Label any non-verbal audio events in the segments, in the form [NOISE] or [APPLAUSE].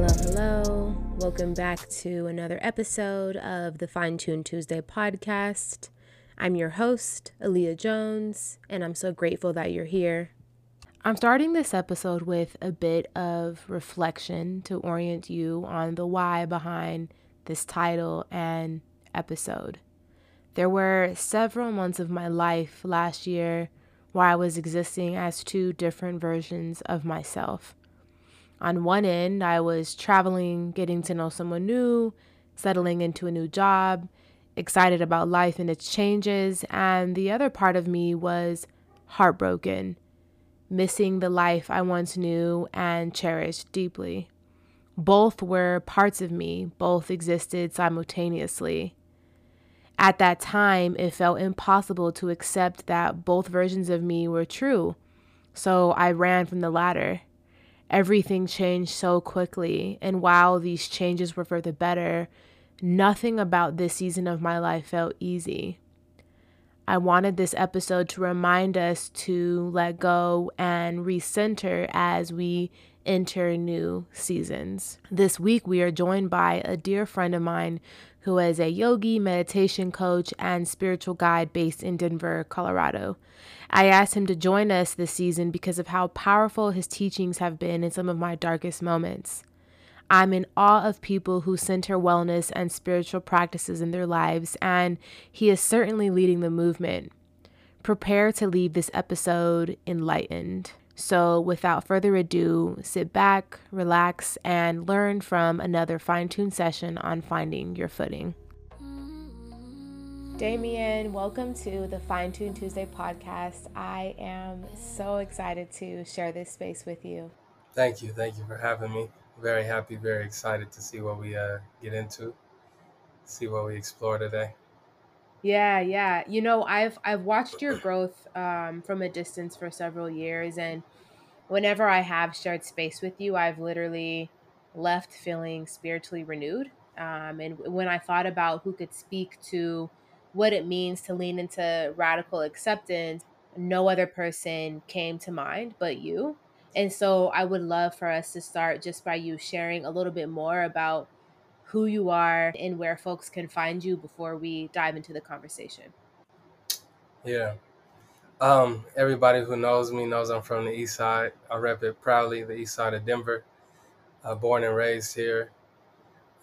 Hello, hello. Welcome back to another episode of the Fine Tune Tuesday podcast. I'm your host, Aaliyah Jones, and I'm so grateful that you're here. I'm starting this episode with a bit of reflection to orient you on the why behind this title and episode. There were several months of my life last year where I was existing as two different versions of myself. On one end, I was traveling, getting to know someone new, settling into a new job, excited about life and its changes, and the other part of me was heartbroken, missing the life I once knew and cherished deeply. Both were parts of me, both existed simultaneously. At that time, it felt impossible to accept that both versions of me were true, so I ran from the latter everything changed so quickly. And while these changes were for the better, nothing about this season of my life felt easy. I wanted this episode to remind us to let go and recenter as we enter new seasons. This week, we are joined by a dear friend of mine who is a yogi, meditation coach, and spiritual guide based in Denver, Colorado. I asked him to join us this season because of how powerful his teachings have been in some of my darkest moments. I'm in awe of people who center wellness and spiritual practices in their lives, and he is certainly leading the movement. Prepare to leave this episode enlightened. So, without further ado, sit back, relax, and learn from another fine tuned session on finding your footing. Damien, welcome to the Fine Tune Tuesday podcast. I am so excited to share this space with you. Thank you. Thank you for having me. Very happy, very excited to see what we uh, get into, see what we explore today. Yeah, yeah. You know, I've I've watched your growth um, from a distance for several years, and whenever I have shared space with you, I've literally left feeling spiritually renewed. Um, and when I thought about who could speak to what it means to lean into radical acceptance, no other person came to mind but you. And so I would love for us to start just by you sharing a little bit more about who you are and where folks can find you before we dive into the conversation. Yeah. Um, everybody who knows me knows I'm from the east side. I rep it proudly, the east side of Denver. Uh, born and raised here.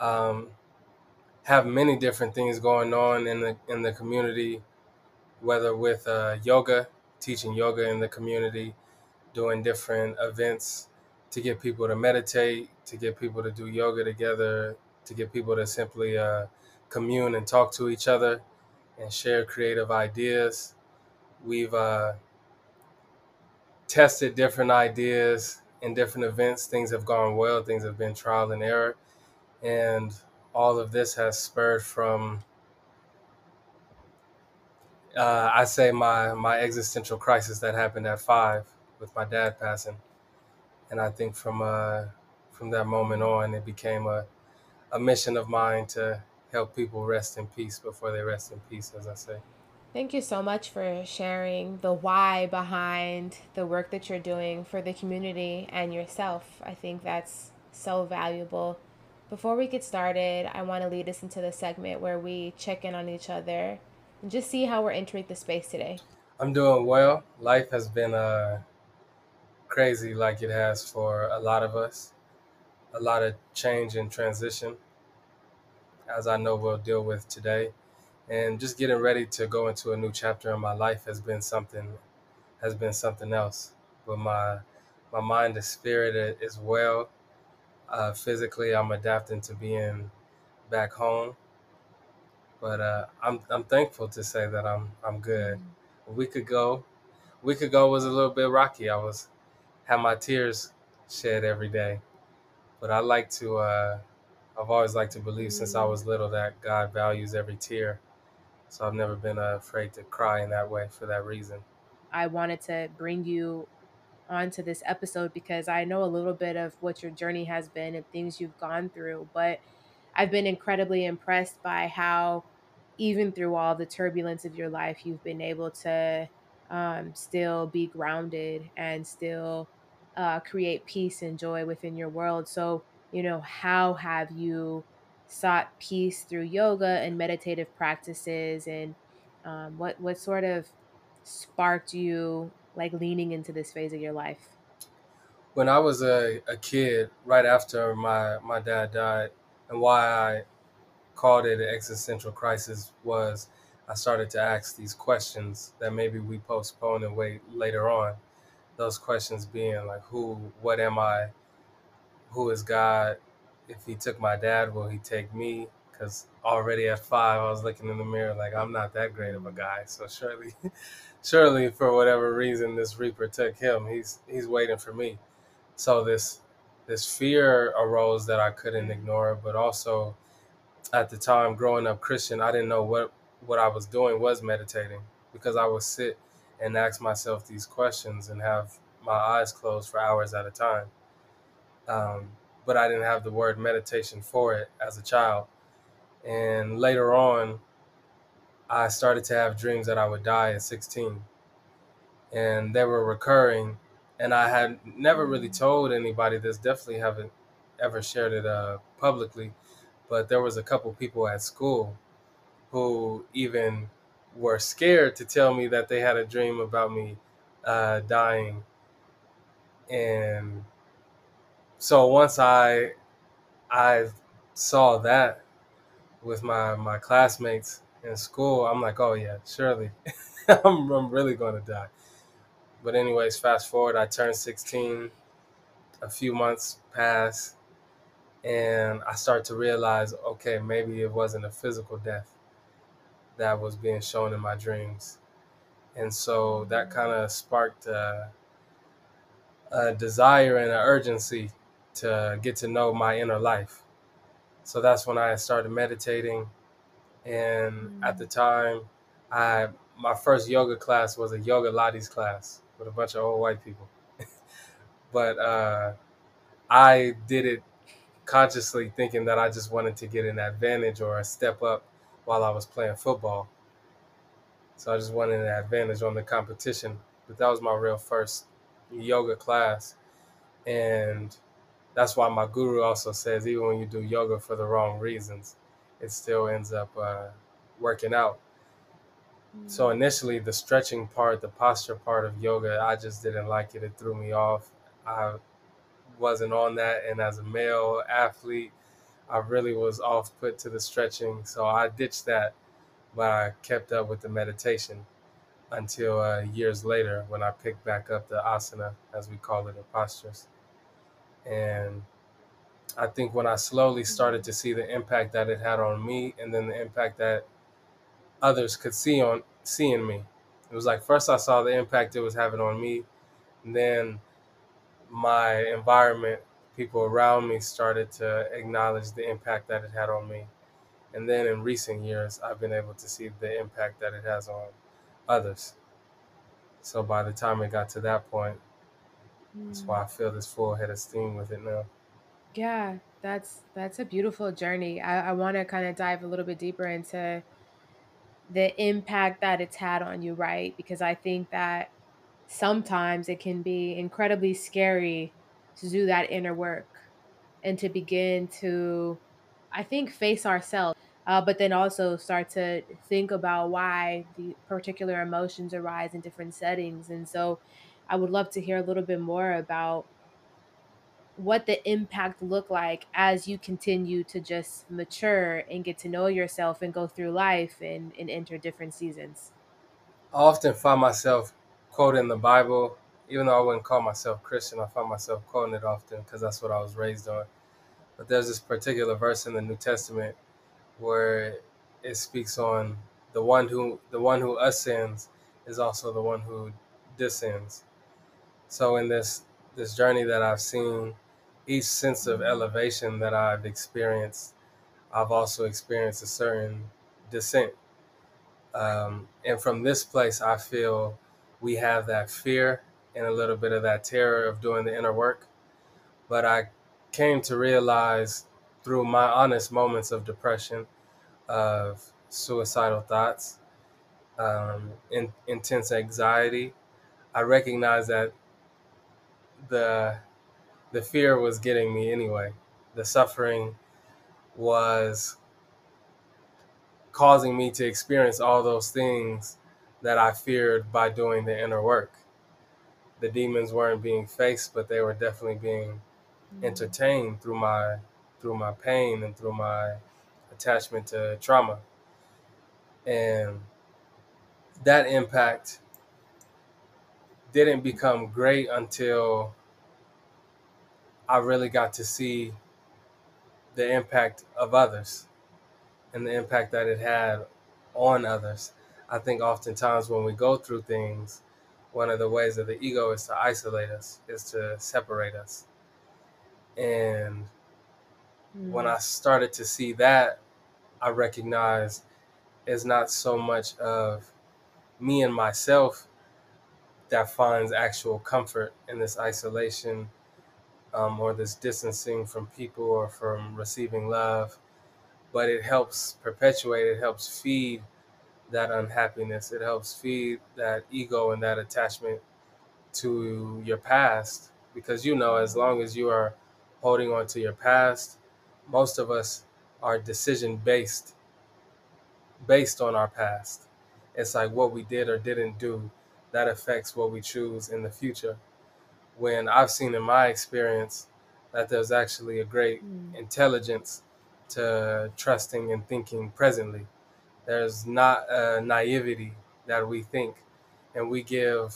Um, have many different things going on in the in the community, whether with uh, yoga, teaching yoga in the community, doing different events to get people to meditate, to get people to do yoga together, to get people to simply uh, commune and talk to each other and share creative ideas. We've uh, tested different ideas in different events. Things have gone well, things have been trial and error. And all of this has spurred from, uh, I say, my, my existential crisis that happened at five with my dad passing. And I think from, uh, from that moment on, it became a, a mission of mine to help people rest in peace before they rest in peace, as I say. Thank you so much for sharing the why behind the work that you're doing for the community and yourself. I think that's so valuable. Before we get started, I want to lead us into the segment where we check in on each other and just see how we're entering the space today. I'm doing well. Life has been uh, crazy, like it has for a lot of us. A lot of change and transition as I know we'll deal with today. And just getting ready to go into a new chapter in my life has been something has been something else. But my my mind and spirit is well. Uh, physically, I'm adapting to being back home. But uh, I'm I'm thankful to say that I'm I'm good. A week ago, a week ago was a little bit rocky. I was had my tears shed every day, but I like to uh, I've always liked to believe since I was little that God values every tear. So I've never been uh, afraid to cry in that way for that reason. I wanted to bring you onto this episode because I know a little bit of what your journey has been and things you've gone through, but I've been incredibly impressed by how, even through all the turbulence of your life, you've been able to um, still be grounded and still uh, create peace and joy within your world. So, you know, how have you sought peace through yoga and meditative practices and um, what what sort of sparked you like leaning into this phase of your life? When I was a, a kid, right after my, my dad died, and why I called it an existential crisis was I started to ask these questions that maybe we postpone and wait later on. Those questions being like, who, what am I? Who is God? If He took my dad, will He take me? Because already at five, I was looking in the mirror like, I'm not that great of a guy. So surely, [LAUGHS] surely for whatever reason, this Reaper took him. He's he's waiting for me. So this this fear arose that I couldn't ignore, but also at the time growing up Christian, I didn't know what what I was doing was meditating because I would sit and ask myself these questions and have my eyes closed for hours at a time. Um, but I didn't have the word meditation for it as a child. And later on, I started to have dreams that I would die at 16. And they were recurring. And I had never really told anybody this, definitely haven't ever shared it uh, publicly. But there was a couple people at school who even were scared to tell me that they had a dream about me uh, dying. And so once I I saw that with my my classmates in school, I'm like, oh yeah, surely [LAUGHS] I'm, I'm really going to die. But anyways, fast forward, I turned 16. A few months pass, and I start to realize, okay, maybe it wasn't a physical death that was being shown in my dreams. And so that kind of sparked a, a desire and an urgency to get to know my inner life. So that's when I started meditating. And at the time, I my first yoga class was a yoga Lattes class with a bunch of old white people. [LAUGHS] but uh, I did it consciously thinking that I just wanted to get an advantage or a step up while I was playing football. So I just wanted an advantage on the competition. But that was my real first yoga class. And that's why my guru also says even when you do yoga for the wrong reasons, it still ends up uh, working out. So initially, the stretching part, the posture part of yoga, I just didn't like it. It threw me off. I wasn't on that, and as a male athlete, I really was off put to the stretching, so I ditched that, but I kept up with the meditation until uh, years later when I picked back up the asana, as we call it, the postures. And I think when I slowly started to see the impact that it had on me, and then the impact that others could see on seeing me, it was like first I saw the impact it was having on me, and then my environment people around me started to acknowledge the impact that it had on me. And then in recent years, I've been able to see the impact that it has on others. So by the time it got to that point, that's hmm. why I feel this full head of steam with it now. Yeah, that's that's a beautiful journey. I, I want to kind of dive a little bit deeper into the impact that it's had on you, right? Because I think that sometimes it can be incredibly scary to do that inner work and to begin to, I think, face ourselves, uh, but then also start to think about why the particular emotions arise in different settings. And so I would love to hear a little bit more about what the impact look like as you continue to just mature and get to know yourself and go through life and, and enter different seasons. I often find myself quoting the Bible even though I wouldn't call myself Christian, I find myself quoting it often because that's what I was raised on. But there's this particular verse in the New Testament where it speaks on the one who the one who ascends is also the one who descends. So in this this journey that I've seen, each sense of elevation that I've experienced, I've also experienced a certain descent. Um, and from this place, I feel we have that fear and a little bit of that terror of doing the inner work. But I came to realize through my honest moments of depression, of suicidal thoughts, um, in, intense anxiety, I recognized that the the fear was getting me anyway. the suffering was causing me to experience all those things that I feared by doing the inner work. The demons weren't being faced, but they were definitely being mm-hmm. entertained through my through my pain and through my attachment to trauma. And that impact didn't become great until I really got to see the impact of others and the impact that it had on others. I think oftentimes when we go through things, one of the ways of the ego is to isolate us, is to separate us. And mm. when I started to see that, I recognized it's not so much of me and myself that finds actual comfort in this isolation um, or this distancing from people or from receiving love, but it helps perpetuate, it helps feed that unhappiness, it helps feed that ego and that attachment to your past. Because you know, as long as you are holding on to your past, most of us are decision based, based on our past. It's like what we did or didn't do that affects what we choose in the future. When I've seen in my experience that there's actually a great mm. intelligence to trusting and thinking presently. There's not a naivety that we think, and we give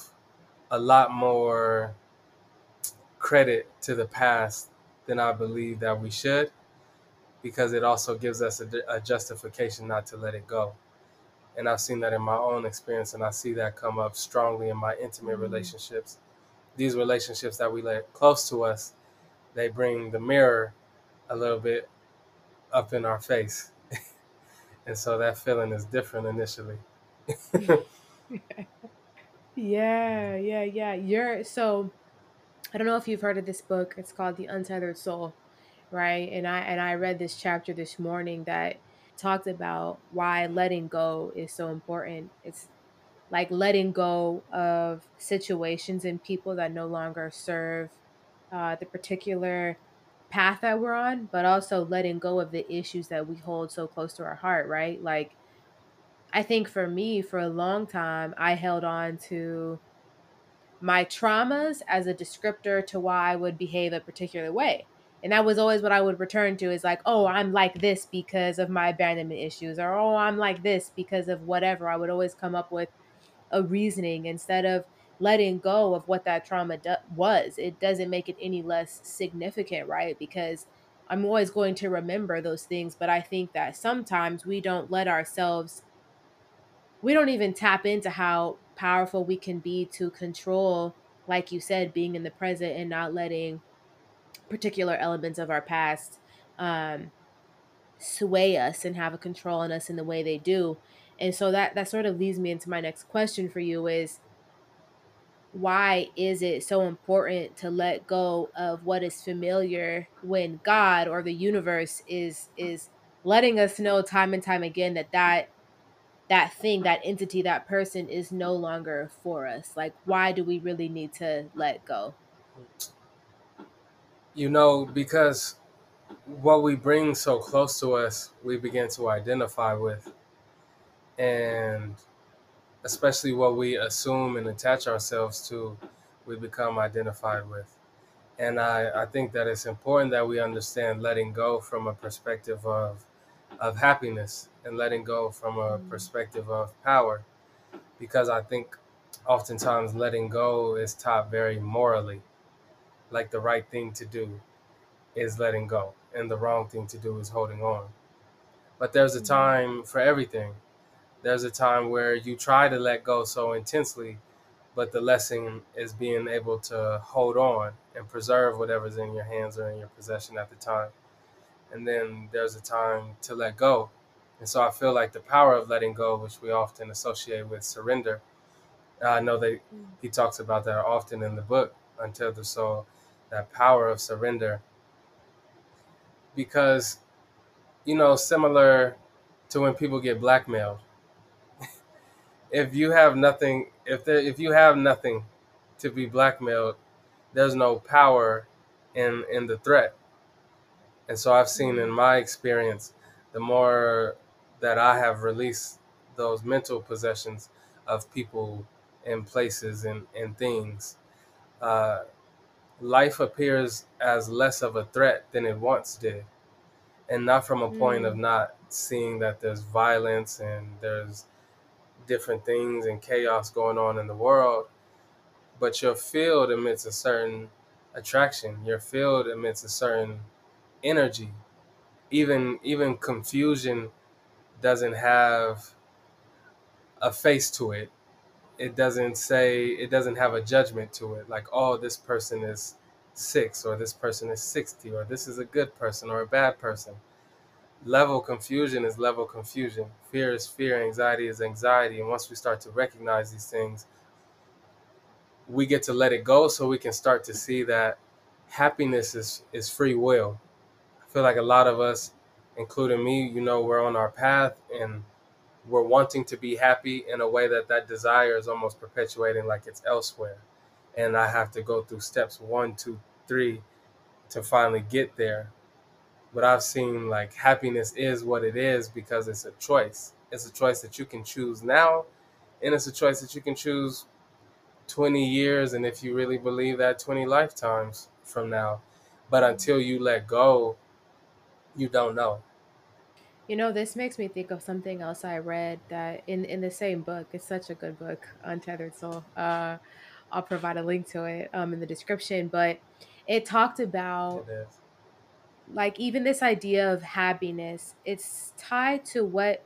a lot more credit to the past than I believe that we should, because it also gives us a, a justification not to let it go and I've seen that in my own experience, and I see that come up strongly in my intimate mm-hmm. relationships. These relationships that we let close to us, they bring the mirror a little bit up in our face, [LAUGHS] and so that feeling is different initially. [LAUGHS] yeah, yeah, yeah. You're so. I don't know if you've heard of this book. It's called The Untethered Soul, right? And I and I read this chapter this morning that talked about why letting go is so important. It's like letting go of situations and people that no longer serve uh, the particular path that we're on, but also letting go of the issues that we hold so close to our heart, right? Like, I think for me, for a long time, I held on to my traumas as a descriptor to why I would behave a particular way and that was always what I would return to is like, oh, I'm like this because of my abandonment issues, or oh, I'm like this because of whatever. I would always come up with a reasoning instead of letting go of what that trauma do- was. It doesn't make it any less significant, right? Because I'm always going to remember those things, but I think that sometimes we don't let ourselves, we don't even tap into how powerful we can be to control, like you said, being in the present and not letting particular elements of our past um, sway us and have a control on us in the way they do. And so that that sort of leads me into my next question for you is why is it so important to let go of what is familiar when God or the universe is is letting us know time and time again that that that thing that entity that person is no longer for us like why do we really need to let go you know, because what we bring so close to us, we begin to identify with. And especially what we assume and attach ourselves to, we become identified with. And I, I think that it's important that we understand letting go from a perspective of, of happiness and letting go from a mm-hmm. perspective of power. Because I think oftentimes letting go is taught very morally like the right thing to do is letting go and the wrong thing to do is holding on. But there's a mm-hmm. time for everything. There's a time where you try to let go so intensely, but the lesson is being able to hold on and preserve whatever's in your hands or in your possession at the time. And then there's a time to let go. And so I feel like the power of letting go, which we often associate with surrender, I know that he talks about that often in the book, Untethered Soul that power of surrender because you know similar to when people get blackmailed if you have nothing if there if you have nothing to be blackmailed there's no power in in the threat And so I've seen in my experience, the more that I have released those mental possessions of people and places and, and things, uh, life appears as less of a threat than it once did. And not from a point of Mm. not seeing that there's violence and there's different things and chaos going on in the world, but your field emits a certain attraction. Your field emits a certain energy. Even even confusion doesn't have a face to it. It doesn't say it doesn't have a judgment to it. Like, oh, this person is six, or this person is sixty, or this is a good person or a bad person. Level confusion is level confusion. Fear is fear. Anxiety is anxiety. And once we start to recognize these things, we get to let it go so we can start to see that happiness is, is free will. I feel like a lot of us, including me, you know, we're on our path and we're wanting to be happy in a way that that desire is almost perpetuating like it's elsewhere. And I have to go through steps one, two, three to finally get there. But I've seen like happiness is what it is because it's a choice. It's a choice that you can choose now, and it's a choice that you can choose 20 years and if you really believe that 20 lifetimes from now but until you let go you don't know You know, this makes me think of something else I read that in in the same book. It's such a good book, Untethered Soul. Uh, I'll provide a link to it um, in the description. But it talked about it like even this idea of happiness. It's tied to what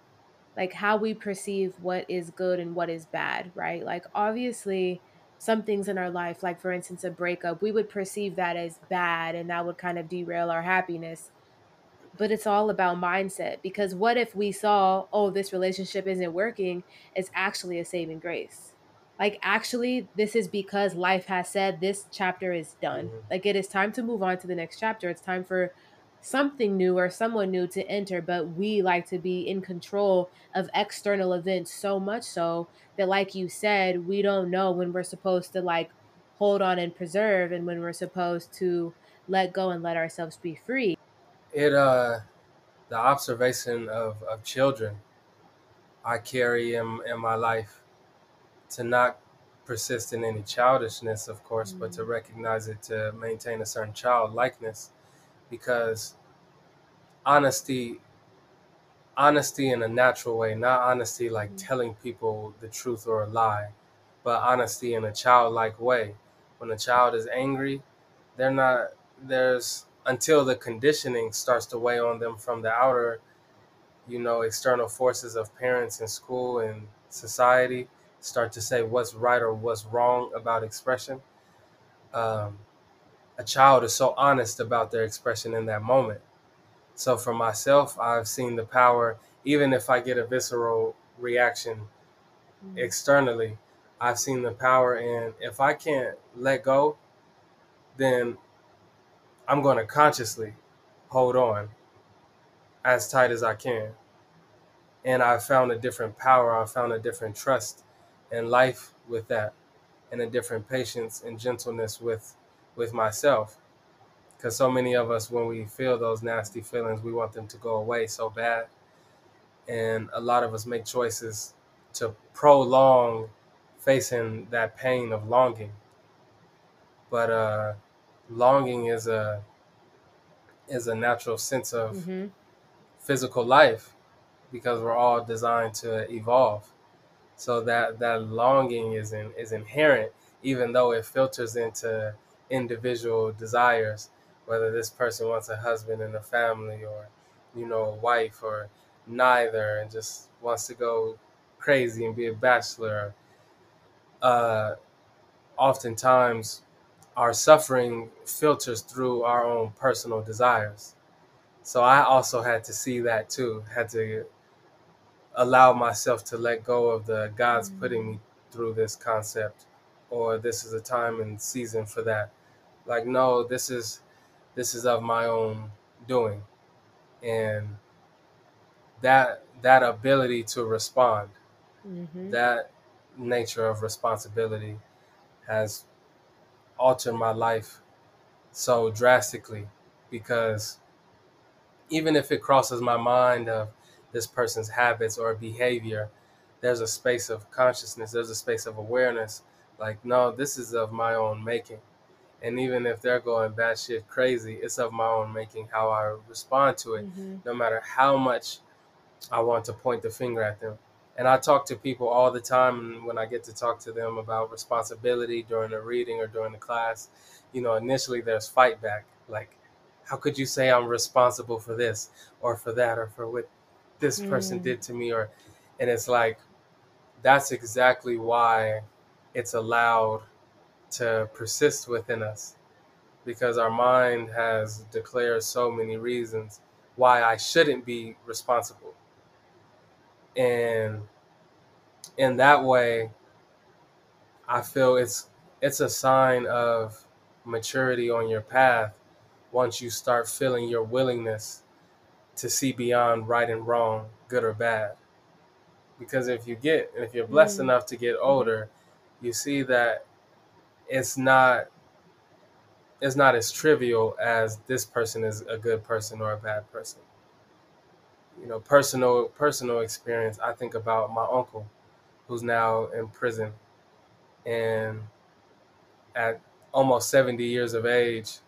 like how we perceive what is good and what is bad, right? Like obviously some things in our life, like for instance a breakup, we would perceive that as bad and that would kind of derail our happiness but it's all about mindset because what if we saw oh this relationship isn't working it's actually a saving grace like actually this is because life has said this chapter is done hmm like it is time to move on to the next chapter it's time for something new or someone new to enter but we like to be in control of external events so much so that like you said we don't know when we're supposed to like hold on and preserve and when we're supposed to let go and let ourselves be free. It uh the observation of of children i carry in in my life to not persist in any childishness of course but to Mm, recognize it to maintain a certain childlikeness because honesty honesty in a natural way, not honesty like mhm, telling people the truth or a lie, but honesty in a childlike way. When a child is angry, they're not there's until the conditioning starts to weigh on them from the outer, you know, external forces of parents and school and society start to say what's right or what's wrong about expression. Um, a child is so honest about their expression in that moment so for myself, I've seen the power, even if I get a visceral reaction mhm. externally, I've seen the power in if I can't let go, then I'm going to consciously hold on as tight as I can. And I found a different power, I found a different trust in life with that, and a different patience and gentleness with with myself. Because so many of us, when we feel those nasty feelings, we want them to go away so bad and a lot of us make choices to prolong facing that pain of longing but uh longing is a is a natural sense of Mhm. physical life because we're all designed to evolve so that that longing is in, is inherent even though it filters into individual desires whether this person wants a husband and a family or you know a wife or neither and just wants to go crazy and be a bachelor. Uh oftentimes our suffering filters through our own personal desires. So i also had to see that too had to allow myself to let go of the God's putting Mm, me through this concept or this is a time and season for that. Like no, this is this is of my own doing. And that that ability to respond, mhm, that nature of responsibility has altered my life so drastically because even if it crosses my mind of this person's habits or behavior, there's a space of consciousness, there's a space of awareness. Like, no, this is of my own making. And even if they're going batshit crazy, it's of my own making how I respond to it, mm-hmm. no matter how much I want to point the finger at them. And I talk to people all the time And when I get to talk to them about responsibility during the reading or during the class. You know, initially there's fight back. Like, how could you say I'm responsible for this or for that or for what this mm. person did to me? Or, and it's like, that's exactly why it's allowed to persist within us because our mind has declared so many reasons why I shouldn't be responsible. And in that way, I feel it's it's a sign of maturity on your path once you start feeling your willingness to see beyond right and wrong, good or bad. Because if you get if you're blessed mm. enough to get older, you see that it's not it's not as trivial as this person is a good person or a bad person. You know, personal personal experience. I think about my uncle, who's now in prison, and at almost seventy years of age,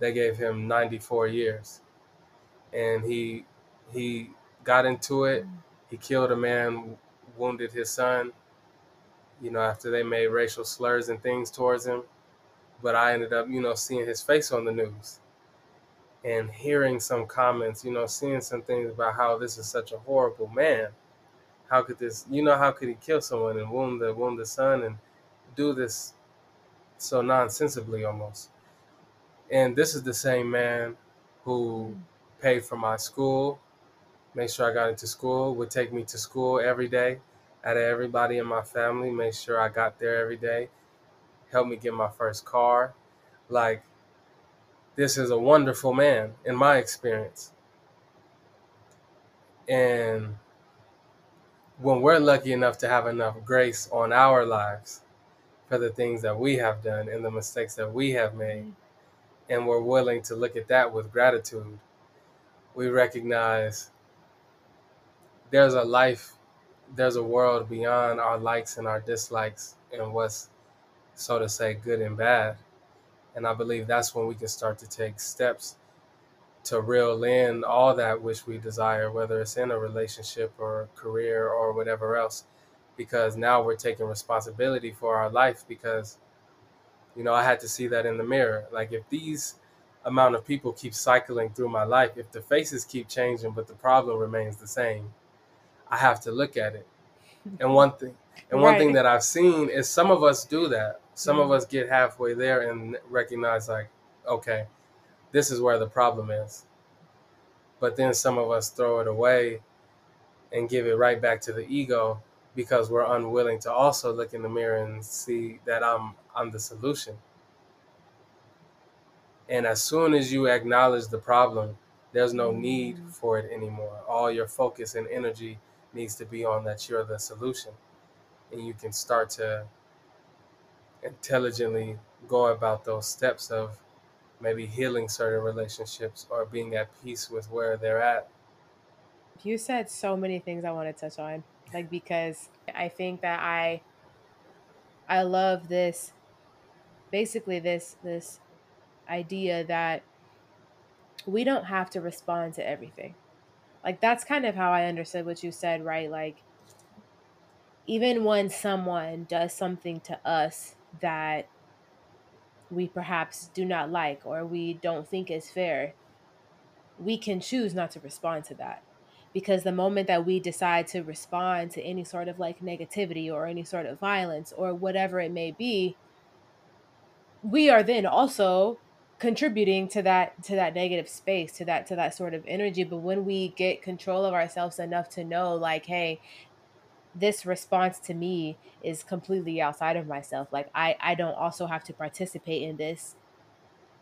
they gave him ninety four years, and he he got into it. He killed a man, wounded his son, you know, after they made racial slurs and things towards him. But I ended up, you know, seeing his face on the news and hearing some comments, you know, seeing some things about how this is such a horrible man. How could this, you know, how could he kill someone and wound the wound the son and do this so nonsensibly almost? And this is the same man who paid for my school, made sure I got into school, would take me to school every day, out of everybody in my family, made sure I got there every day, helped me get my first car. Like, this is a wonderful man in my experience. And when we're lucky enough to have enough grace on our lives for the things that we have done and the mistakes that we have made, mm-hmm. and we're willing to look at that with gratitude, we recognize there's a life there's a world beyond our likes and our dislikes and what's so to say good and bad. And i believe that's when we can start to take steps to reel in all that which we desire whether it's in a relationship or career or whatever else because now we're taking responsibility for our life because you know i had to see that in the mirror. Like if these amount of people keep cycling through my life if the faces keep changing but the problem remains the same I have to look at it. [LAUGHS] And one thing, and one right. thing that I've seen is some of us do that. Some mm-hmm. of us get halfway there and recognize like, okay, this is where the problem is. But then some of us throw it away and give it right back to the ego because we're unwilling to also look in the mirror and see that I'm I'm the solution. And as soon as you acknowledge the problem, there's no need mm-hmm. for it anymore. All your focus and energy needs to be on that you're the solution. And you can start to intelligently go about those steps of maybe healing certain relationships or being at peace with where they're at. You said so many things i want to touch on like because i think that i i love this basically this this idea that we don't have to respond to everything like that's kind of how I understood what you said, right? Like even when someone does something to us that we perhaps do not like or we don't think is fair, we can choose not to respond to that. Because the moment that we decide to respond to any sort of like negativity or any sort of violence or whatever it may be, we are then also contributing to that to that negative space to that to that sort of energy. But when we get control of ourselves enough to know like hey this response to me is completely outside of myself. Like i i don't also have to participate in this.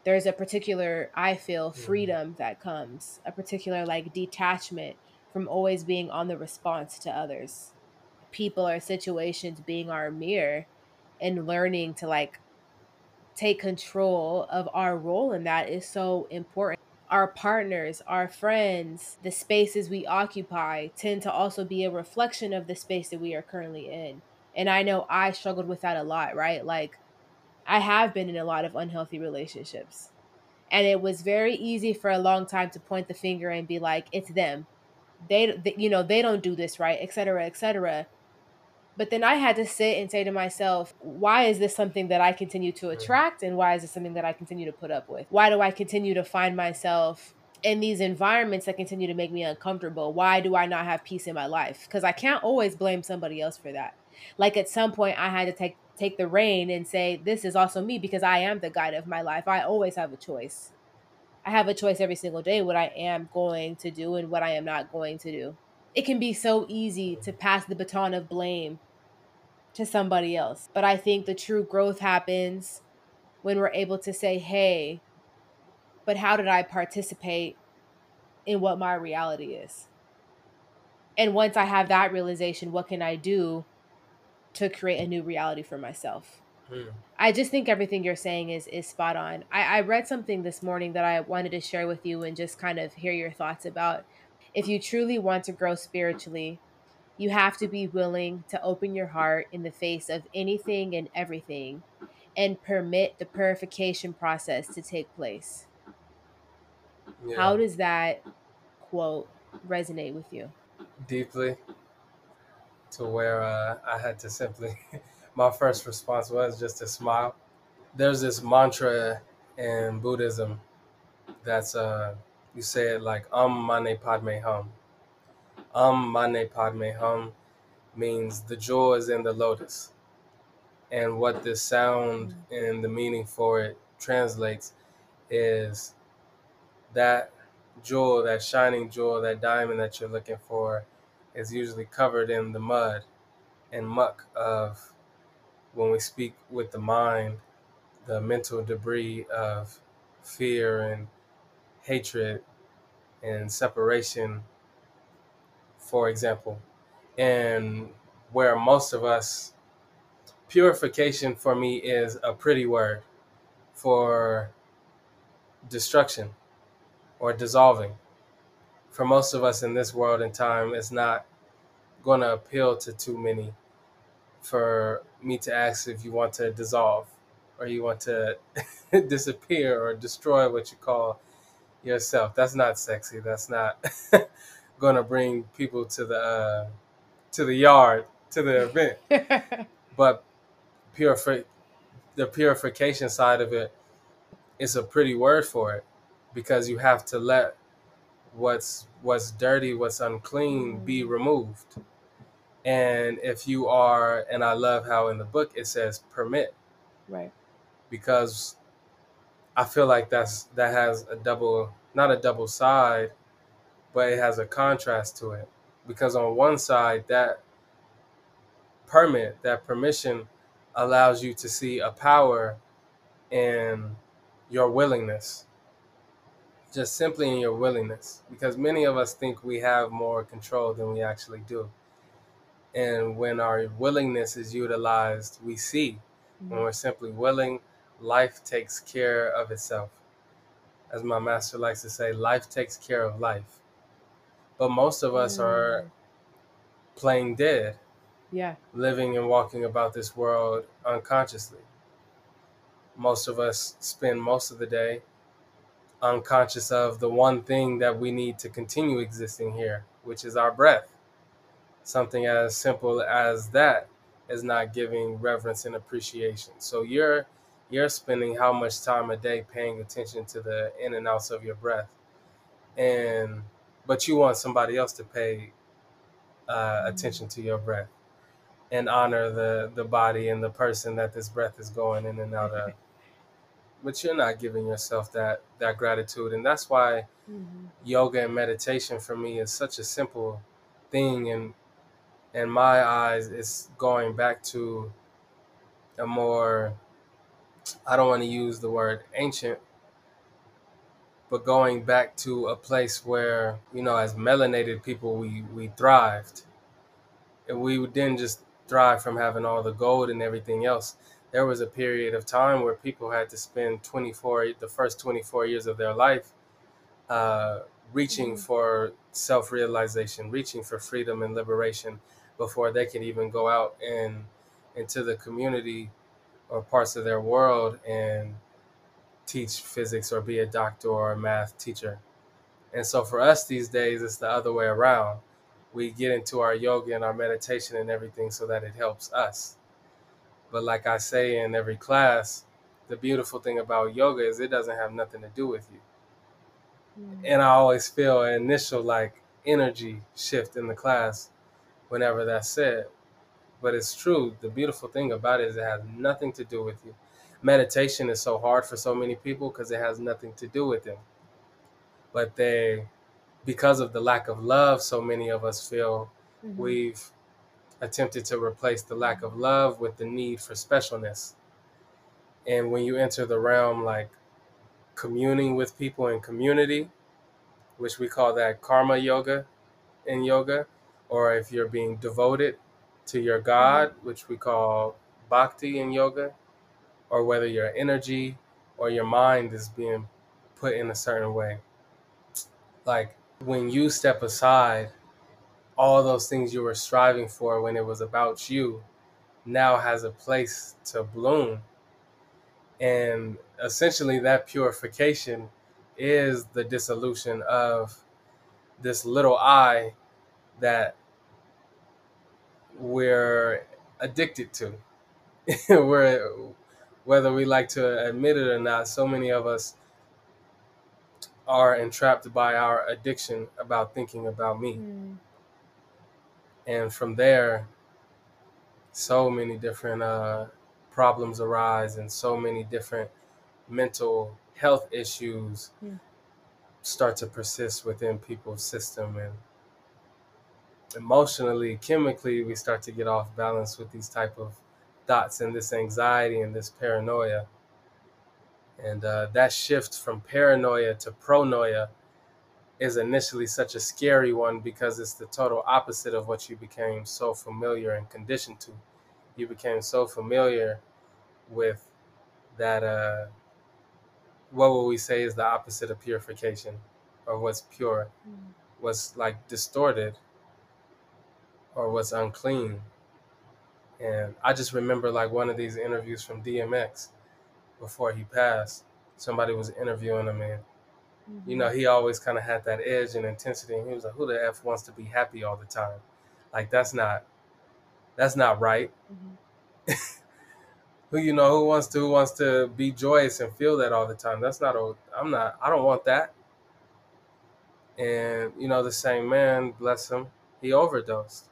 There's a particular i feel mm-hmm. freedom that comes a particular like detachment from always being on the response to others. People or situations being our mirror and learning to like take control of our role in that is so important. our partners, our friends, the spaces we occupy tend to also be a reflection of the space that we are currently in. And I know I struggled with that a lot, right? Like, I have been in a lot of unhealthy relationships. And it was very easy for a long time to point the finger and be like, it's them. They, you know, they don't do this right, et cetera, et cetera. But then I had to sit and say to myself, why is this something that I continue to attract? And why is this something that I continue to put up with? Why do I continue to find myself in these environments that continue to make me uncomfortable? Why do I not have peace in my life? Because I can't always blame somebody else for that. Like at some point, I had to take take the reign and say, this is also me because I am the guide of my life. I always have a choice. I have a choice every single day what I am going to do and what I am not going to do it can be so easy to pass the baton of blame to somebody else. But I think the true growth happens when we're able to say, hey, but how did I participate in what my reality is? And once I have that realization, what can I do to create a new reality for myself? I just think everything you're saying is is spot on. I, I read something this morning that I wanted to share with you and just kind of hear your thoughts about if you truly want to grow spiritually, you have to be willing to open your heart in the face of anything and everything and permit the purification process to take place. Yeah. How does that quote resonate with you? Deeply, to where uh, I had to simply, [LAUGHS] my first response was just to smile. There's this mantra in Buddhism that's uh, you say it like um mane padme hum. Um mane padme hum means the jewel is in the lotus. And what this sound and the meaning for it translates is that jewel, that shining jewel, that diamond that you're looking for is usually covered in the mud and muck of when we speak with the mind, the mental debris of fear and hatred and separation, for example. And where most of us, purification for me is a pretty word for destruction or dissolving. For most of us in this world and time, it's not going to appeal to too many for me to ask if you want to dissolve or you want to [LAUGHS] disappear or destroy what you call yourself. That's not sexy. That's not [LAUGHS] going to bring people to the uh, to the yard to the event. [LAUGHS] but purify the purification side of it is a pretty word for it because you have to let what's what's dirty, what's unclean be mm. removed. And if you are, and I love how in the book it says permit. Right. Because I feel like that's that has a double not a double side, but it has a contrast to it. Because on one side that permit, that permission allows you to see a power in your willingness. Just simply in your willingness. Because many of us think we have more control than we actually do. And when our willingness is utilized, we see. Mm-hmm. When we're simply willing, life takes care of itself. As my master likes to say, life takes care of life. But most of us mm. are playing dead. Yeah. Living and walking about this world unconsciously. Most of us spend most of the day unconscious of the one thing that we need to continue existing here, which is our breath. Something as simple as that is not giving reverence and appreciation. So you're you're spending how much time a day paying attention to the in and outs of your breath and but you want somebody else to pay uh, attention to your breath and honor the the body and the person that this breath is going in and out of. [LAUGHS] But you're not giving yourself that that gratitude. And that's why mm-hmm. yoga and meditation for me is such a simple thing. And in my eyes it's going back to a more I don't want to use the word ancient, but going back to a place where, you know, as melanated people, we, we thrived. And we didn't just thrive from having all the gold and everything else. There was a period of time where people had to spend 24, the first 24 years of their life uh, reaching Mhm. for self realization, reaching for freedom and liberation before they can even go out and into the community or parts of their world and teach physics or be a doctor or a math teacher. And so for us these days, it's the other way around. We get into our yoga and our meditation and everything so that it helps us. But like I say in every class, the beautiful thing about yoga is it doesn't have nothing to do with you. Mm. And I always feel an initial like energy shift in the class whenever that's said. But it's true. The beautiful thing about it is it has nothing to do with you. Meditation is so hard for so many people because it has nothing to do with them. But they, because of the lack of love, so many of us feel Mhm. we've attempted to replace the lack of love with the need for specialness. And when you enter the realm like communing with people in community, which we call that karma yoga in yoga, or if you're being devoted to your God, which we call bhakti in yoga, or whether your energy or your mind is being put in a certain way. Like when you step aside, all those things you were striving for when it was about you now has a place to bloom. And essentially, that purification is the dissolution of this little I that we're addicted to. [LAUGHS] we're, whether we like to admit it or not, so many of us are entrapped by our addiction about thinking about me. Mm. And from there, so many different uh, problems arise and so many different mental health issues Yeah. start to persist within people's system and emotionally chemically we start to get off balance with these type of thoughts and this anxiety and this paranoia. And uh, that shift from paranoia to pronoia is initially such a scary one because it's the total opposite of what you became so familiar and conditioned to. You became so familiar with that uh what would we say is the opposite of purification or what's pure Mm. what's like distorted or what's unclean and i just remember like one of these interviews from dmx before he passed somebody was interviewing him and you know he always kind of had that edge and intensity and he was like who the f wants to be happy all the time? Like that's not that's not right. Mhm. [LAUGHS] who you know who wants to who wants to be joyous and feel that all the time? That's not a i'm not i don't want that. And you know the same man bless him he overdosed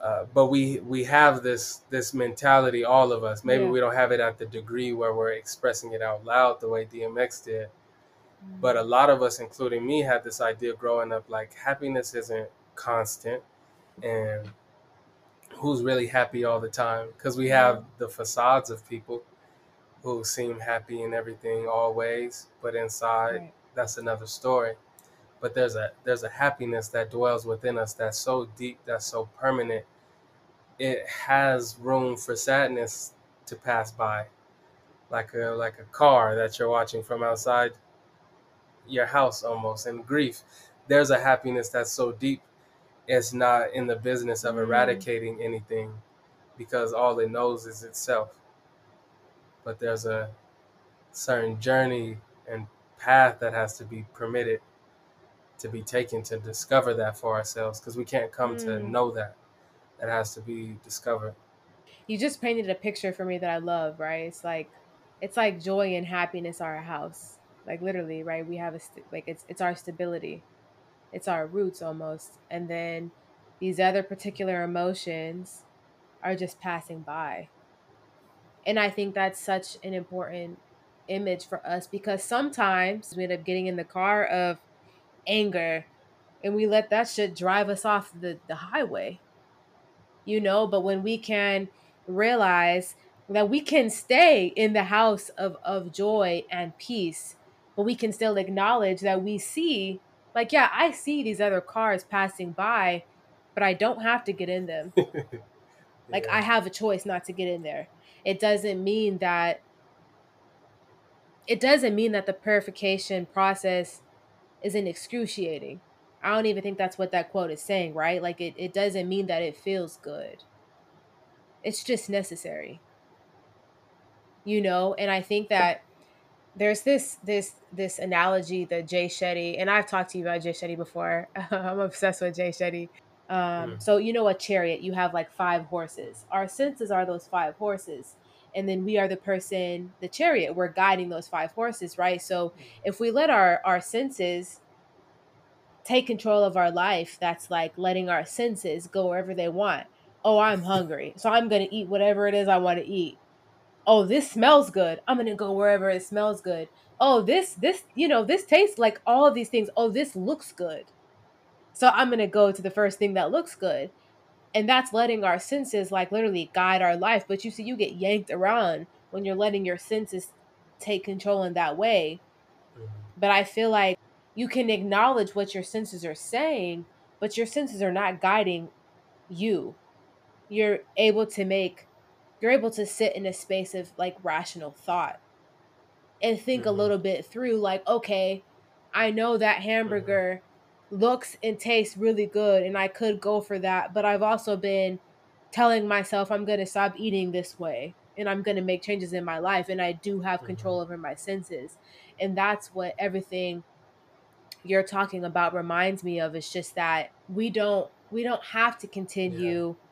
uh, but we we have this this mentality all of us. Maybe Yeah. we don't have it at the degree where we're expressing it out loud the way dmx did. But a lot of us including me had this idea growing up like happiness isn't constant. And who's really happy all the time? Because we have the facades of people who seem happy and everything always but inside Right. that's another story but there's a there's a happiness that dwells within us that's so deep that's so permanent. It has room for sadness to pass by. Like a like a car that you're watching from outside your house almost and grief. There's a happiness that's so deep it's not in the business of Mm. eradicating anything because all it knows is itself. But there's a certain journey and path that has to be permitted to be taken to discover that for ourselves because we can't come to Mm. know that that has to be discovered you just painted a picture for me that I love, right? It's like it's like joy and happiness are a house. Like literally, right? We have a st- like it's it's our stability. It's our roots almost. And then these other particular emotions are just passing by. And I think that's such an important image for us because sometimes we end up getting in the car of anger and we let that shit drive us off the, the highway you know? But when we can realize that we can stay in the house of of joy and peace but we can still acknowledge that we see like yeah i see these other cars passing by but i don't have to get in them. [LAUGHS] Like i have a choice not to get in there. It doesn't mean that it doesn't mean that the purification process isn't excruciating. I don't even think that's what that quote is saying, right? Like it, it doesn't mean that it feels good. It's just necessary. You know, and I think that there's this this this analogy that Jay Shetty, and I've talked to you about Jay Shetty before. [LAUGHS] I'm obsessed with Jay Shetty. Um, mm. So you know a chariot, you have like five horses. Our senses are those five horses, and then we are the person, the chariot. We're guiding those five horses, right? So mm-hmm. if we let our our senses take control of our life, that's like letting our senses go wherever they want. Oh, I'm hungry, so I'm gonna eat whatever it is I want to eat oh this smells good i'm gonna go wherever it smells good oh this this you know this tastes like all of these things oh this looks good so i'm gonna go to the first thing that looks good and that's letting our senses like literally guide our life but you see you get yanked around when you're letting your senses take control in that way mm-hmm. but i feel like you can acknowledge what your senses are saying but your senses are not guiding you you're able to make you're able to sit in a space of like rational thought and think mm-hmm. a little bit through like okay i know that hamburger mm-hmm. Looks and tastes really good and i could go for that but i've also been telling myself i'm going to stop eating this way and i'm going to make changes in my life and i do have mm-hmm. control over my senses and that's what everything you're talking about reminds me of is just that we don't we don't have to continue yeah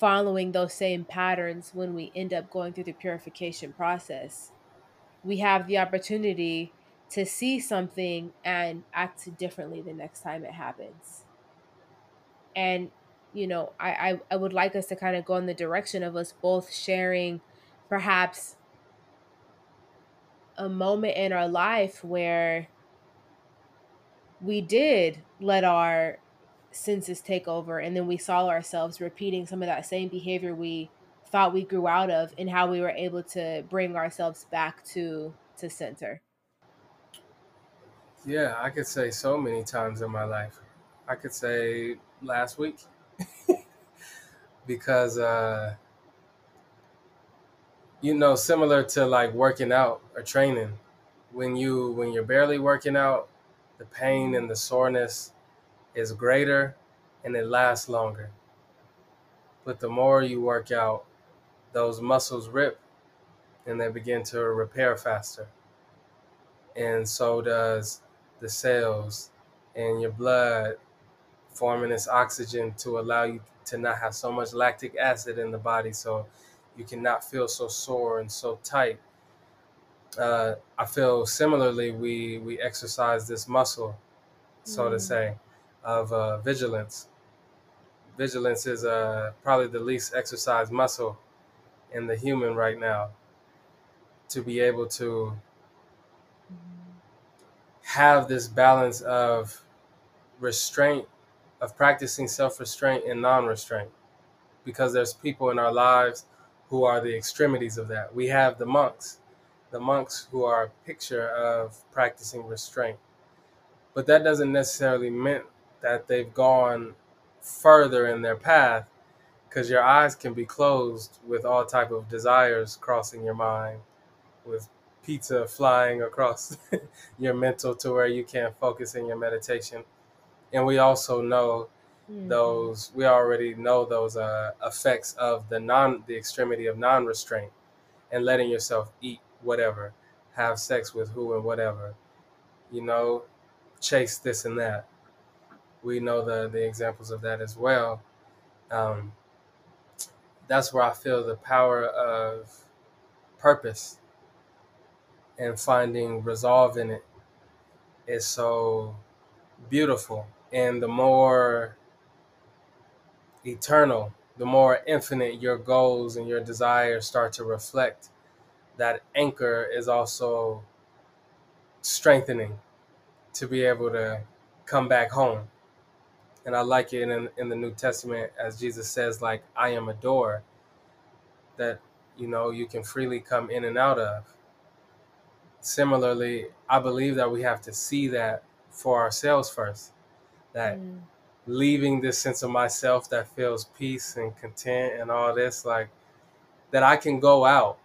following those same patterns when we end up going through the purification process. We have the opportunity to see something and act differently the next time it happens. And, you know, I, I, I would like us to kind of go in the direction of us both sharing perhaps a moment in our life where we did let our senses take over and then we saw ourselves repeating some of that same behavior we thought we grew out of and how we were able to bring ourselves back to to center yeah i could say so many times in my life i could say last week [LAUGHS] because uh you know similar to like working out or training when you when you're barely working out the pain and the soreness is greater and it lasts longer. But the more you work out, those muscles rip and they begin to repair faster. And so does the cells and your blood forming this oxygen to allow you to not have so much lactic acid in the body so you cannot feel so sore and so tight. Uh, I feel similarly we we exercise this muscle, so mm. to say of uh, vigilance. Vigilance is uh, probably the least exercised muscle in the human right now. To be able to have this balance of restraint, of practicing self restraint and non restraint, because there's people in our lives who are the extremities of that. We have the monks, the monks who are a picture of practicing restraint. But that doesn't necessarily mean that they've gone further in their path because your eyes can be closed with all type of desires crossing your mind with pizza flying across [LAUGHS] your mental to where you can't focus in your meditation and we also know mm-hmm. those we already know those uh, effects of the non the extremity of non-restraint and letting yourself eat whatever have sex with who and whatever you know chase this and that we know the the examples of that as well. Um, that's where I feel the power of purpose and finding resolve in it is so beautiful. And the more eternal, the more infinite your goals and your desires start to reflect, that anchor is also strengthening to be able to come back home and I like it in in the New Testament as Jesus says, like, "I am a door that you know you can freely come in and out of." Similarly, I believe that we have to see that for ourselves first. That mm. leaving this sense of myself that feels peace and content and all this, like that I can go out.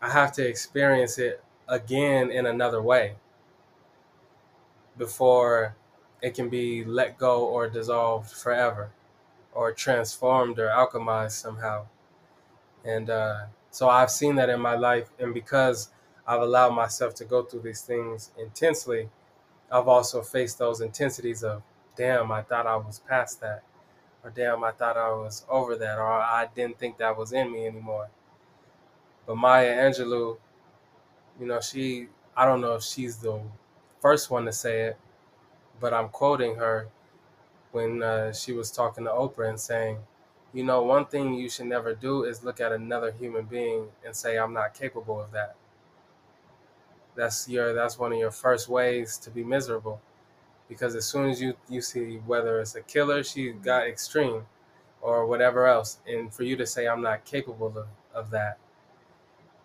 I have to experience it again in another way before it can be let go or dissolved forever or transformed or alchemized somehow. And uh, so I've seen that in my life. And because I've allowed myself to go through these things intensely, I've also faced those intensities of, damn, I thought I was past that. Or damn, I thought I was over that. Or I didn't think that was in me anymore. But Maya Angelou, you know, she, I don't know if she's the first one to say it, but I'm quoting her when uh, she was talking to Oprah and saying, you know, one thing you should never do is look at another human being and say, I'm not capable of that. That's your that's one of your first ways to be miserable. Because as soon as you, you see whether it's a killer, she got extreme, or whatever else, and for you to say I'm not capable of, of that,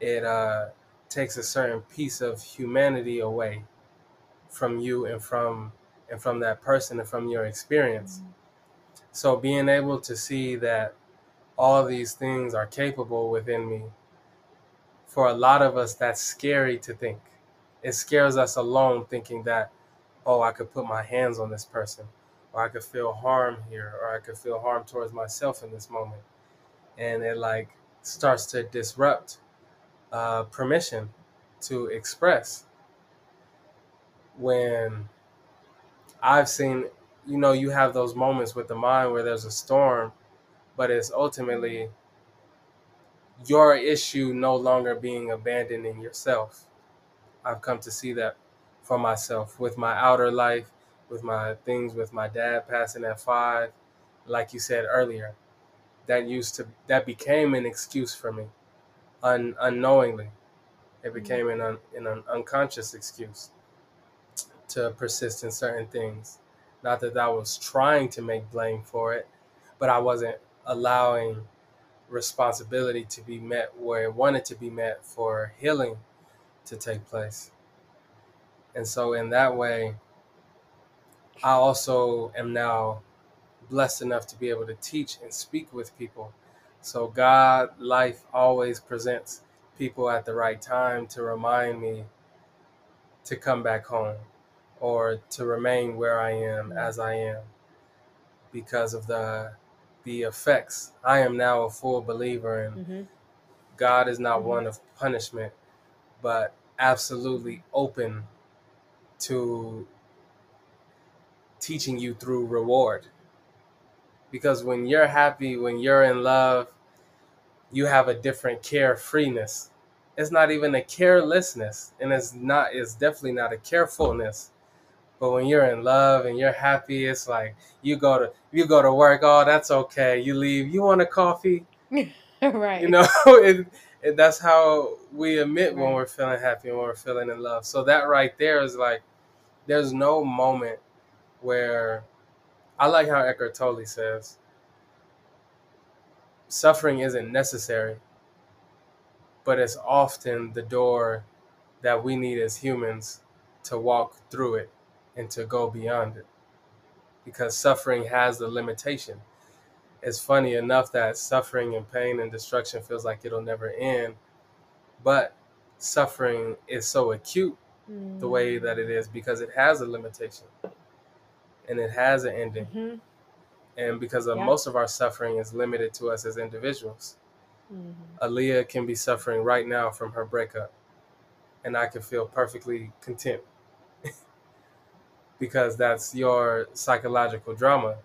it uh, takes a certain piece of humanity away from you and from and from that person and from your experience. So being able to see that all these things are capable within me, for a lot of us, that's scary to think. It scares us alone thinking that, oh, I could put my hands on this person, or I could feel harm here, or I could feel harm towards myself in this moment. And it like starts to disrupt uh, permission to express when I've seen, you know, you have those moments with the mind where there's a storm, but it's ultimately your issue no longer being abandoned in yourself. I've come to see that for myself with my outer life, with my things, with my dad passing at five, like you said earlier. That used to that became an excuse for me, un, unknowingly. It mm-hmm. became an, un, an unconscious excuse to persist in certain things. Not that I was trying to make blame for it, but I wasn't allowing responsibility to be met where it wanted to be met for healing to take place. And so, in that way, I also am now blessed enough to be able to teach and speak with people. So, God, life always presents people at the right time to remind me to come back home or to remain where I am as I am because of the the effects. I am now a full believer in Mm-hmm. God is not Mhm. one of punishment, but absolutely open to teaching you through reward. Because when you're happy, when you're in love, you have a different carefreeness. It's not even a carelessness, and it's not. It's definitely not a carefulness. But when you're in love and you're happy, it's like you go to you go to work. Oh, that's okay. You leave. You want a coffee? [LAUGHS] right. You know, [LAUGHS] it, that's how we admit when we're feeling happy and when we're feeling in love. So that right there is like, there's no moment where I like how Eckhart Tolle says, suffering isn't necessary, but it's often the door that we need as humans to walk through it and to go beyond it. Because suffering has a limitation. It's funny enough that suffering and pain and destruction feels like it'll never end, but suffering is so acute the way that it is because it has a limitation and it has an ending. hmm And because of Yeah. most of our suffering is limited to us as individuals. hmm Aaliyah can be suffering right now from her breakup, and I can feel perfectly content [LAUGHS] because that's your psychological drama,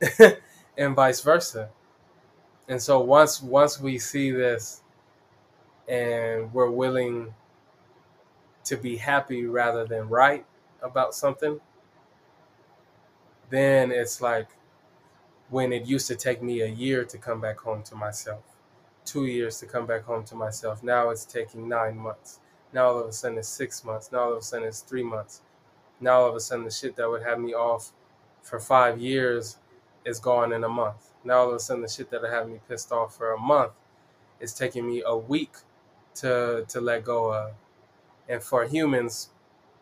[LAUGHS] and vice versa. And so once once we see this, and we're willing to be happy rather than right about something, then it's like when it used to take me a year to come back home to myself, two years to come back home to myself. Now it's taking nine months. Now all of a sudden it's six months. Now all of a sudden it's three months. Now all of a sudden the shit that would have me off for five years is gone in a month. Now all of a sudden the shit that had me pissed off for a month is taking me a week to to let go of. And for humans,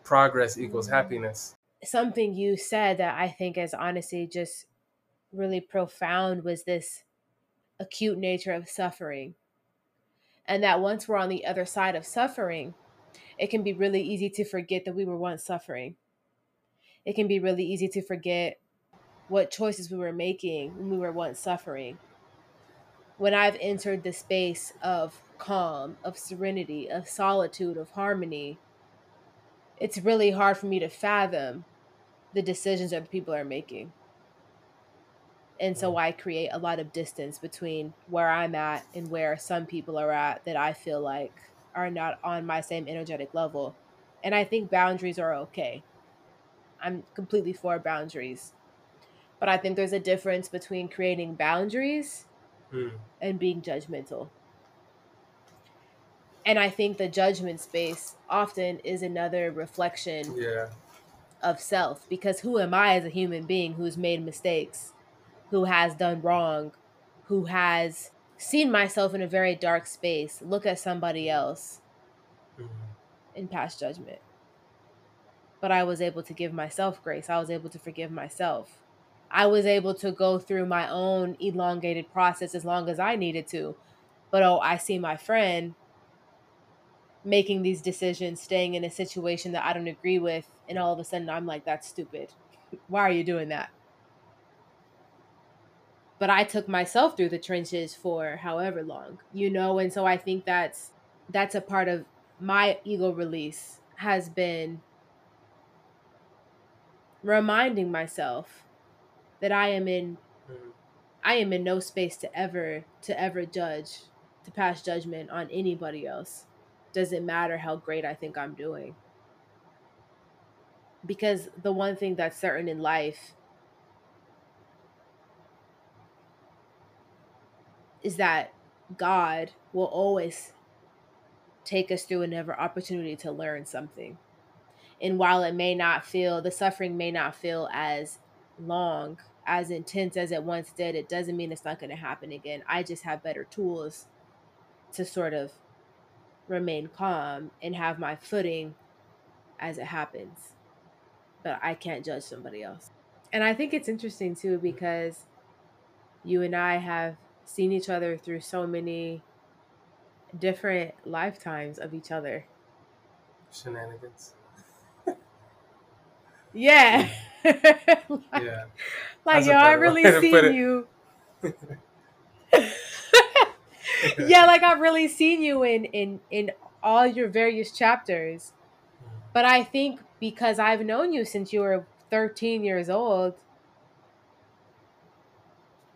progress equals Mm. happiness. Something you said that I think is honestly just really profound was this acute nature of suffering. And that once we're on the other side of suffering, it can be really easy to forget that we were once suffering. it can be really easy to forget what choices we were making when we were once suffering. When I've entered the space of calm, of serenity, of solitude, of harmony, it's really hard for me to fathom the decisions that people are making. And so I create a lot of distance between where I'm at and where some people are at that I feel like are not on my same energetic level. And I think boundaries are okay. I'm completely for boundaries. But I think there's a difference between creating boundaries Mm. and being judgmental. And I think the judgment space often is another reflection Yeah. of self because who am I as a human being who's made mistakes, who has done wrong, who has seen myself in a very dark space, look at somebody else Mhm. and pass judgment. But I was able to give myself grace. I was able to forgive myself. I was able to go through my own elongated process as long as I needed to. But oh, I see my friend making these decisions, staying in a situation that I don't agree with, and all of a sudden I'm like, that's stupid. Why are you doing that? But I took myself through the trenches for however long, you know, and so I think that's that's a part of my ego release has been reminding myself that I am in Mhm. I am in no space to ever to ever judge, to pass judgment on anybody else. Doesn't matter how great I think I'm doing. Because the one thing that's certain in life is that God will always take us through another opportunity to learn something. And while it may not feel, the suffering may not feel as long, as intense as it once did, it doesn't mean it's not going to happen again. I just have better tools to sort of remain calm and have my footing as it happens. But I can't judge somebody else. And I think it's interesting too because you and I have seen each other through so many different lifetimes of each other. Shenanigans. [LAUGHS] Yeah. [LAUGHS] Yeah. [LAUGHS] like That's a yo, I really way to put seen you. [LAUGHS] yeah, like I've really seen you in in in all your various chapters. But I think because I've known you since you were 13 years old,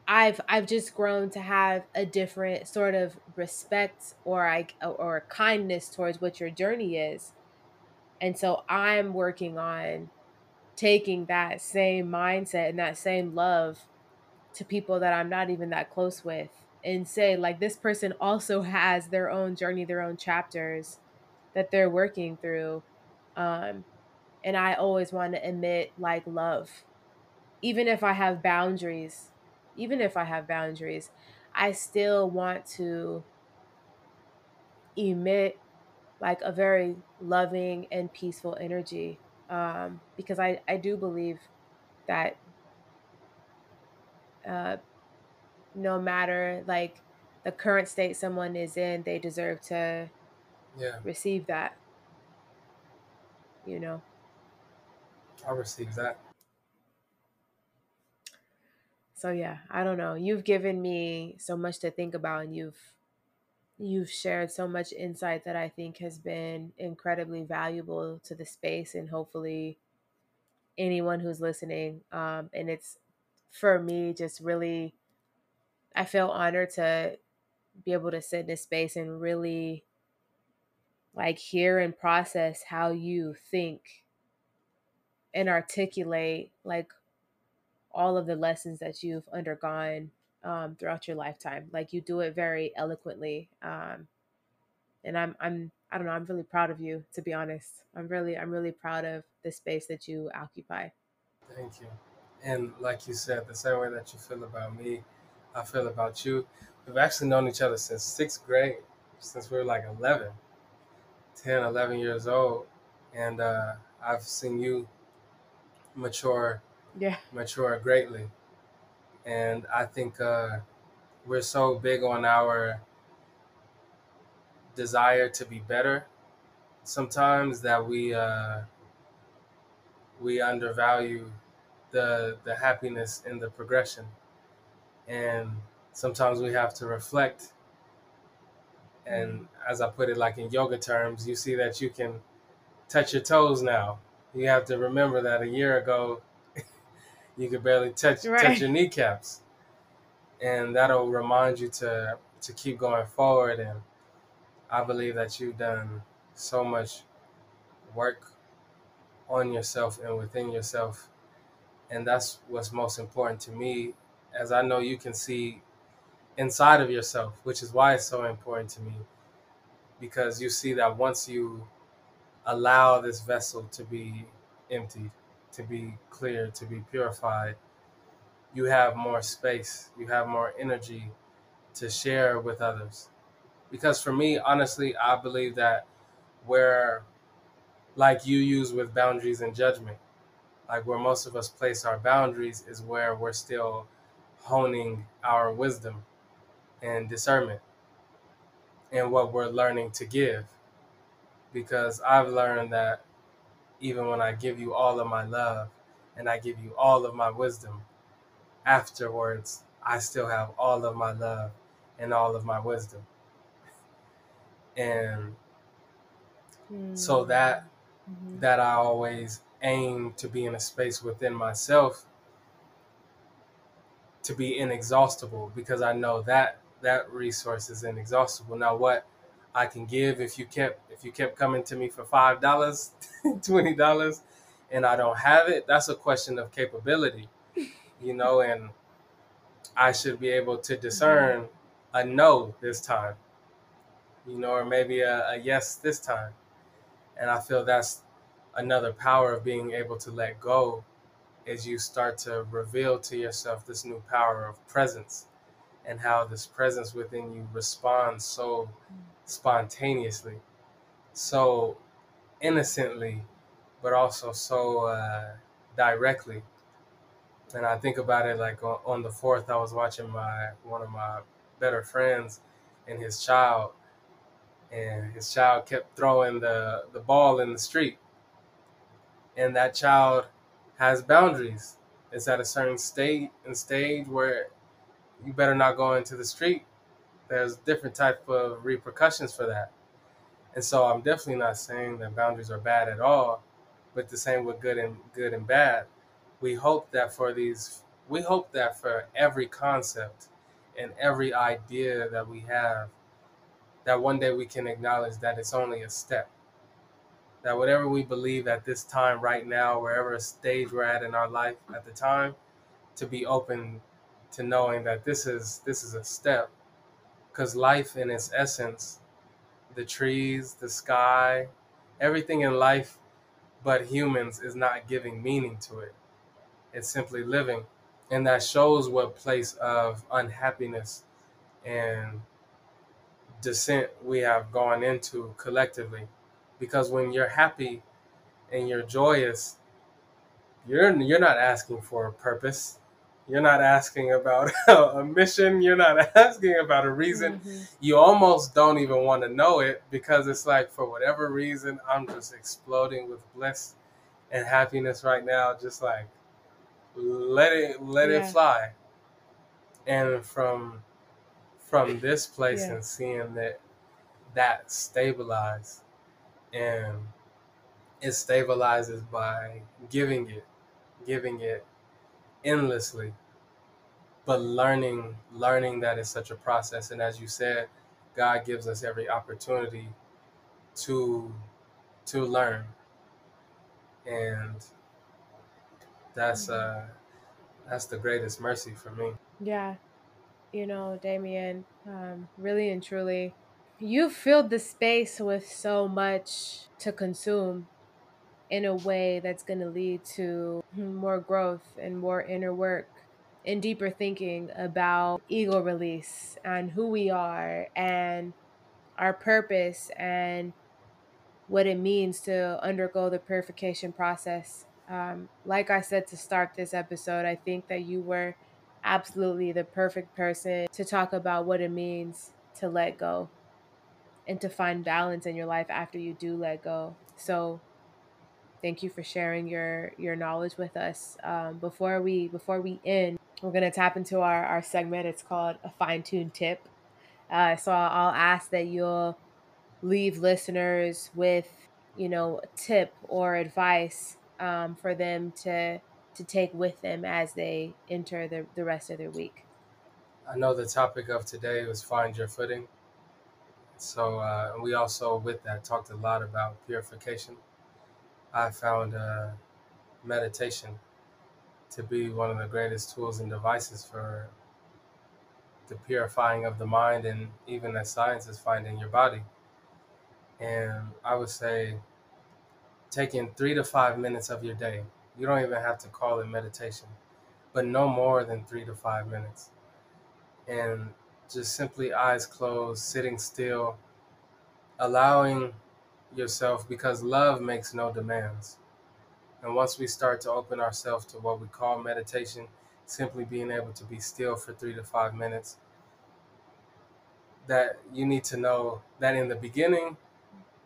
I've I've just grown to have a different sort of respect or I or kindness towards what your journey is. And so I'm working on taking that same mindset and that same love to people that I'm not even that close with and say like this person also has their own journey, their own chapters that they're working through. Um and I always want to emit like love. Even if I have boundaries, even if I have boundaries, I still want to emit like a very loving and peaceful energy um, because I, I do believe that uh, no matter like the current state someone is in, they deserve to Yeah. receive that. You know. I received that. So yeah, I don't know. You've given me so much to think about, and you've you've shared so much insight that I think has been incredibly valuable to the space, and hopefully anyone who's listening. Um, and it's for me just really, I feel honored to be able to sit in this space and really like hear and process how you think and articulate like all of the lessons that you've undergone um, throughout your lifetime. Like you do it very eloquently, um, and I'm I'm I don't know. I'm really proud of you. To be honest, I'm really I'm really proud of the space that you occupy. Thank you. And like you said, the same way that you feel about me, I feel about you. We've actually known each other since sixth grade, since we were like 11, 10, 11 years old. And uh, I've seen you mature, Yeah. mature greatly. And I think uh, we're so big on our desire to be better sometimes that we uh, we undervalue the the happiness in the progression. And sometimes we have to reflect. And as I put it, like in yoga terms, you see that you can touch your toes now. You have to remember that a year ago, you could barely touch Right. touch your kneecaps, and that'll remind you to to keep going forward. And I believe that you've done so much work on yourself and within yourself, and that's what's most important to me. As I know you can see inside of yourself, which is why it's so important to me, because you see that once you allow this vessel to be emptied, to be clear, to be purified, you have more space, you have more energy to share with others. Because for me, honestly, I believe that where, like you use with boundaries and judgment, like where most of us place our boundaries is where we're still honing our wisdom and discernment and what we're learning to give. Because I've learned that even when I give you all of my love and I give you all of my wisdom, afterwards, I still have all of my love and all of my wisdom. And so that Mhm. that I always aim to be in a space within myself to be inexhaustible because I know that that resource is inexhaustible. Now what I can give if you kept if you kept coming to me for five dollars, [LAUGHS] twenty dollars, and I don't have it, that's a question of capability. You know, and I should be able to discern a no this time. You know, or maybe a, a yes this time. And I feel that's another power of being able to let go as you start to reveal to yourself this new power of presence and how this presence within you responds so spontaneously, so innocently, but also so uh, directly. And I think about it like on, on the fourth, I was watching my one of my better friends and his child, and his child kept throwing the, the ball in the street. And that child has boundaries. It's at a certain state and stage where you better not go into the street. There's different type of repercussions for that. And so I'm definitely not saying that boundaries are bad at all, but the same with good and good and bad. We hope that for these we hope that for every concept and every idea that we have, that one day we can acknowledge that it's only a step. That whatever we believe at this time, right now, wherever stage we're at in our life at the time, to be open to knowing that this is this is a step. Because life in its essence, the trees, the sky, everything in life but humans is not giving meaning to it. It's simply living. And that shows what place of unhappiness and descent we have gone into collectively. Because when you're happy and you're joyous, you're you're not asking for a purpose. You're not asking about [LAUGHS] a mission. You're not [LAUGHS] asking about a reason. Mhm. You almost don't even want to know it because it's like for whatever reason, I'm just exploding with bliss and happiness right now. Just like let it let it fly. And from from this place Yeah. and seeing that that stabilize and it stabilizes by giving it giving it endlessly but learning learning that is such a process. And as you said god gives us every opportunity to to learn. And that's uh that's the greatest mercy for me. Yeah, you know, Damien, um, really and truly, you've filled the space with so much to consume in a way that's going to lead to more growth and more inner work and deeper thinking about ego release and who we are and our purpose and what it means to undergo the purification process. Um, like I said to start this episode, I think that you were absolutely the perfect person to talk about what it means to let go and to find balance in your life after you do let go. So, thank you for sharing your your knowledge with us. Um, before we before we end, we're gonna tap into our our segment. It's called a fine tuned tip. Uh, so I'll, ask that you'll leave listeners with you know tip or advice um, for them to to take with them as they enter the, the rest of their week. I know the topic of today was find your footing. So uh, we also, with that, talked a lot about purification. I found uh, meditation to be one of the greatest tools and devices for the purifying of the mind, and even as science is finding your body. And I would say, taking three to five minutes of your day, you don't even have to call it meditation, but no more than three to five minutes. And just simply eyes closed, sitting still, allowing yourself because love makes no demands. And once we start to open ourselves to what we call meditation, simply being able to be still for three to five minutes, that you need to know that in the beginning,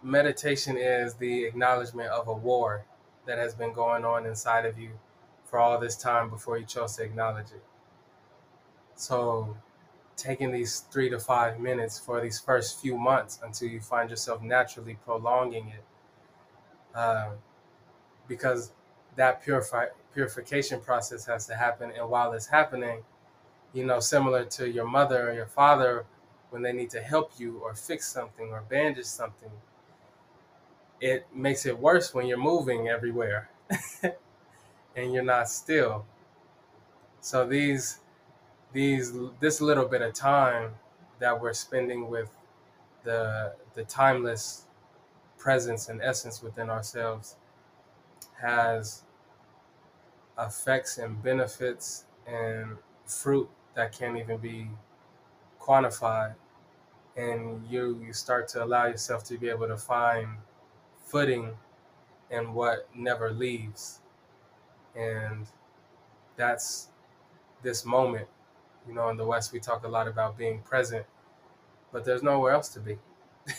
meditation is the acknowledgement of a war that has been going on inside of you for all this time before you chose to acknowledge it. So taking these three to five minutes for these first few months until you find yourself naturally prolonging it. Uh, because that purify, purification process has to happen. And while it's happening, you know, similar to your mother or your father, when they need to help you or fix something or bandage something, it makes it worse when you're moving everywhere [LAUGHS] and you're not still. So these these this little bit of time that we're spending with the the timeless presence and essence within ourselves has effects and benefits and fruit that can't even be quantified. And you you start to allow yourself to be able to find footing in what never leaves. And that's this moment you know, in the West, we talk a lot about being present, but there's nowhere else to be. [LAUGHS]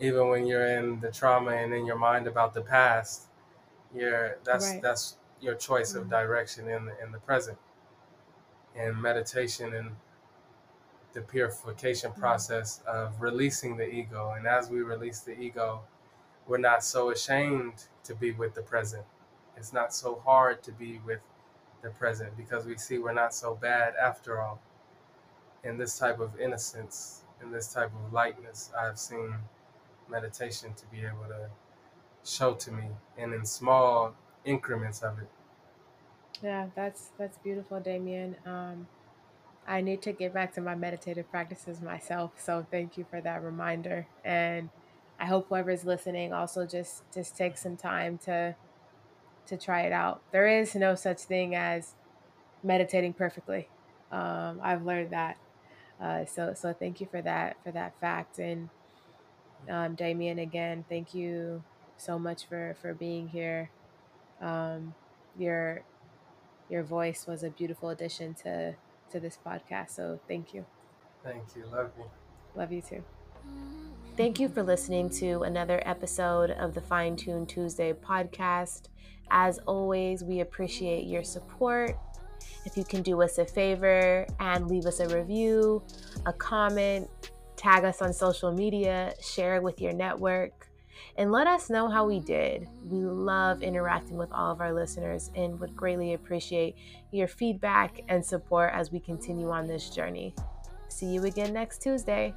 Even when you're in the trauma and in your mind about the past, you're that's right. that's your choice mm-hmm. of direction in the, in the present. And meditation and the purification mm-hmm. process of releasing the ego. And as we release the ego, we're not so ashamed to be with the present. It's not so hard to be with the present because we see we're not so bad after all. In this type of innocence, in this type of lightness, I've seen meditation to be able to show to me and in small increments of it. Yeah, that's that's beautiful, Damien. Um, I need to get back to my meditative practices myself, so thank you for that reminder. And I hope whoever's listening also just just take some time to to try it out. There is no such thing as meditating perfectly. Um, I've learned that. Uh, so so thank you for that for that fact and um, Damien again thank you so much for for being here. Um, your your voice was a beautiful addition to to this podcast. So thank you. Thank you. Love you. Love you too. Thank you for listening to another episode of the Fine Tune Tuesday podcast. As always, we appreciate your support. If you can do us a favor and leave us a review, a comment, tag us on social media, share it with your network, and let us know how we did. We love interacting with all of our listeners and would greatly appreciate your feedback and support as we continue on this journey. See you again next Tuesday.